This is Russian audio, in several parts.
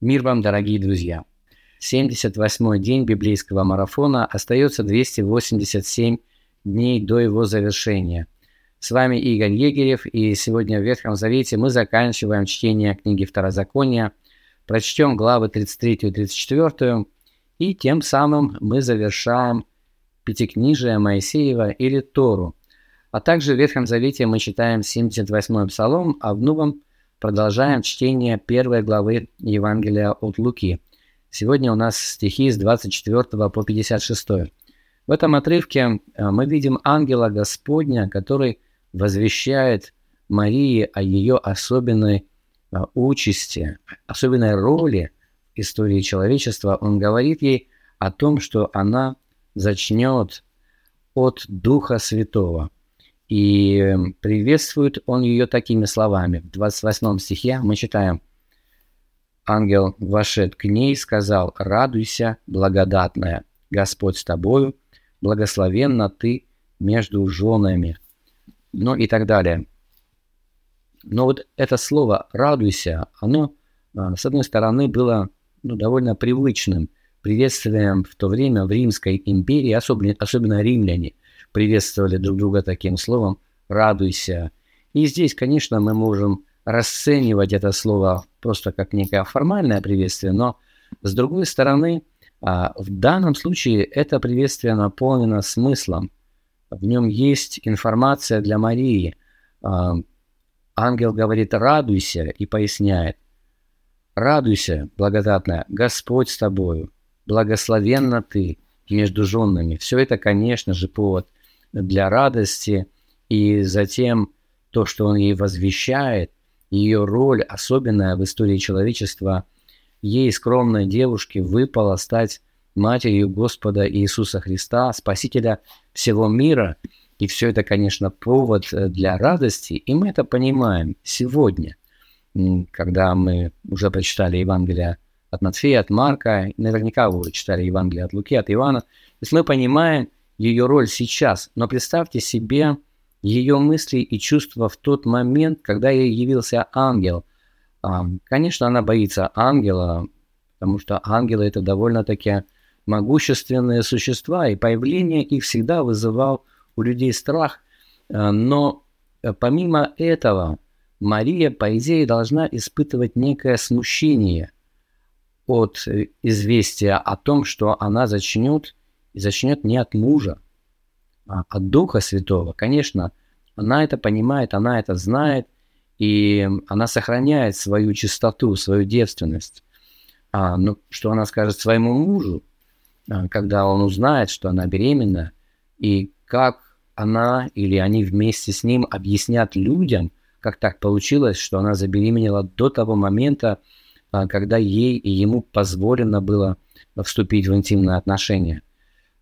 Мир вам, дорогие друзья! 78-й день библейского марафона остается 287 дней до его завершения. С вами Игорь Егерев, и сегодня в Ветхом Завете мы заканчиваем чтение книги Второзакония, прочтем главы 33 и 34, и тем самым мы завершаем Пятикнижие Моисеева или Тору. А также в Ветхом Завете мы читаем 78-й Псалом, а в Новом Продолжаем чтение первой главы Евангелия от Луки. Сегодня у нас стихи с 24 по 56. В этом отрывке э, мы видим ангела Господня, который возвещает Марии о ее особенной э, участи, особенной роли в истории человечества. Он говорит ей о том, что она зачнет от Духа Святого – и приветствует он ее такими словами. В 28 стихе мы читаем. Ангел вошед к ней, сказал, «Радуйся, благодатная, Господь с тобою, благословенна ты между женами». Ну и так далее. Но вот это слово «радуйся», оно, а, с одной стороны, было ну, довольно привычным приветствием в то время в Римской империи, особенно, особенно римляне – приветствовали друг друга таким словом «радуйся». И здесь, конечно, мы можем расценивать это слово просто как некое формальное приветствие, но с другой стороны, а, в данном случае это приветствие наполнено смыслом. В нем есть информация для Марии. А, ангел говорит «радуйся» и поясняет. «Радуйся, благодатная, Господь с тобою, благословенна ты между женами». Все это, конечно же, повод для радости, и затем то, что он ей возвещает, ее роль особенная в истории человечества, ей, скромной девушке, выпало стать матерью Господа Иисуса Христа, Спасителя всего мира. И все это, конечно, повод э, для радости, и мы это понимаем сегодня, когда мы уже прочитали Евангелие от Матфея, от Марка, наверняка вы уже читали Евангелие от Луки, от Ивана. То есть мы понимаем, ее роль сейчас, но представьте себе ее мысли и чувства в тот момент, когда ей явился ангел. Конечно, она боится ангела, потому что ангелы это довольно-таки могущественные существа, и появление их всегда вызывал у людей страх. Но э, помимо этого, Мария, по идее, должна испытывать некое смущение от э, известия о том, что она зачнет и зачнет не от мужа, а от Духа Святого. Конечно, она это понимает, она это знает, и она сохраняет свою чистоту, свою девственность. А, ну, что она скажет своему мужу, а, когда он узнает, что она беременна, и как она или они вместе с ним объяснят людям, как так получилось, что она забеременела до того момента, а, когда ей и ему позволено было вступить в интимные отношения.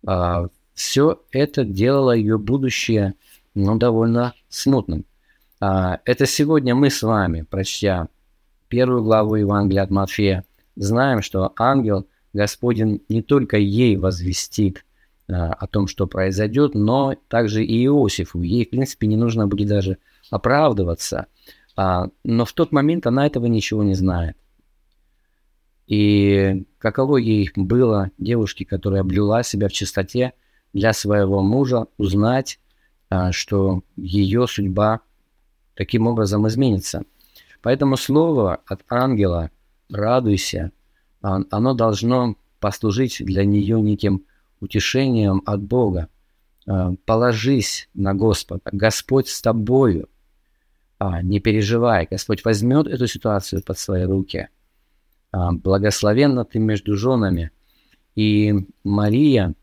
А, все это делало ее будущее ну, довольно смутным. А, это сегодня мы с вами, прочтя первую главу Евангелия от Матфея, знаем, что ангел Господень не только ей возвестит а, о том, что произойдет, но также и Иосифу. Ей, в принципе, не нужно будет даже оправдываться. но в тот момент она этого ничего не знает. И каково ей было, девушке, которая облила себя в чистоте для своего мужа, узнать, а, что ее судьба таким образом изменится. Поэтому слово от ангела «радуйся», а, оно должно послужить для нее неким утешением от Бога. А, «Положись на Господа, Господь с тобою». Не переживай, Господь возьмет эту ситуацию под свои руки – благословенна ты между женами. И Мария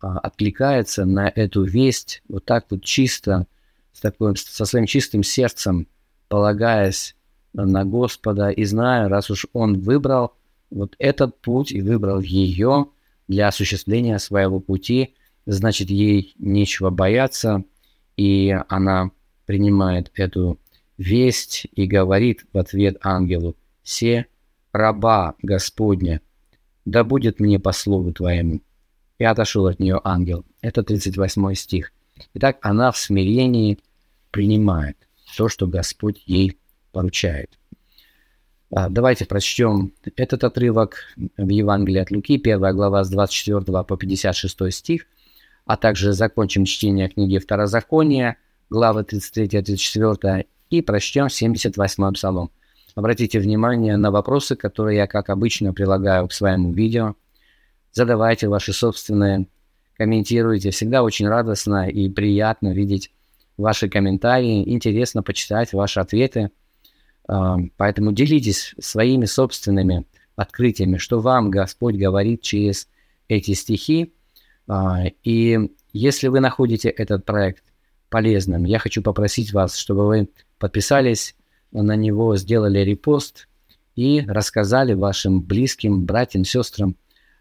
а, откликается на эту весть вот так вот чисто, с такой, со своим чистым сердцем, полагаясь на Господа и зная, раз уж Он выбрал вот этот путь и выбрал ее для осуществления своего пути, значит, ей нечего бояться, и она принимает эту весть и говорит в ответ ангелу, «Се раба Господня, да будет мне по слову Твоему». И отошел от нее ангел. Это 38 стих. Итак, она в смирении принимает то, что Господь ей поручает. А, давайте прочтем этот отрывок в Евангелии от Луки, 1 глава с 24 по 56 стих, а также закончим чтение книги Второзакония, главы 33-34, и прочтем 78 псалом. Обратите внимание на вопросы, которые я, как обычно, прилагаю к своему видео. Задавайте ваши собственные, комментируйте. Всегда очень радостно и приятно видеть ваши комментарии. Интересно почитать ваши ответы. А, поэтому делитесь своими собственными открытиями, что вам Господь говорит через эти стихи. А, и если вы находите этот проект полезным, я хочу попросить вас, чтобы вы подписались на него, сделали репост и рассказали вашим близким, братьям, сестрам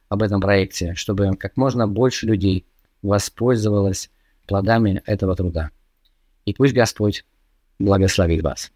об этом проекте, чтобы как можно больше людей воспользовалось плодами этого труда. И пусть Господь благословит вас.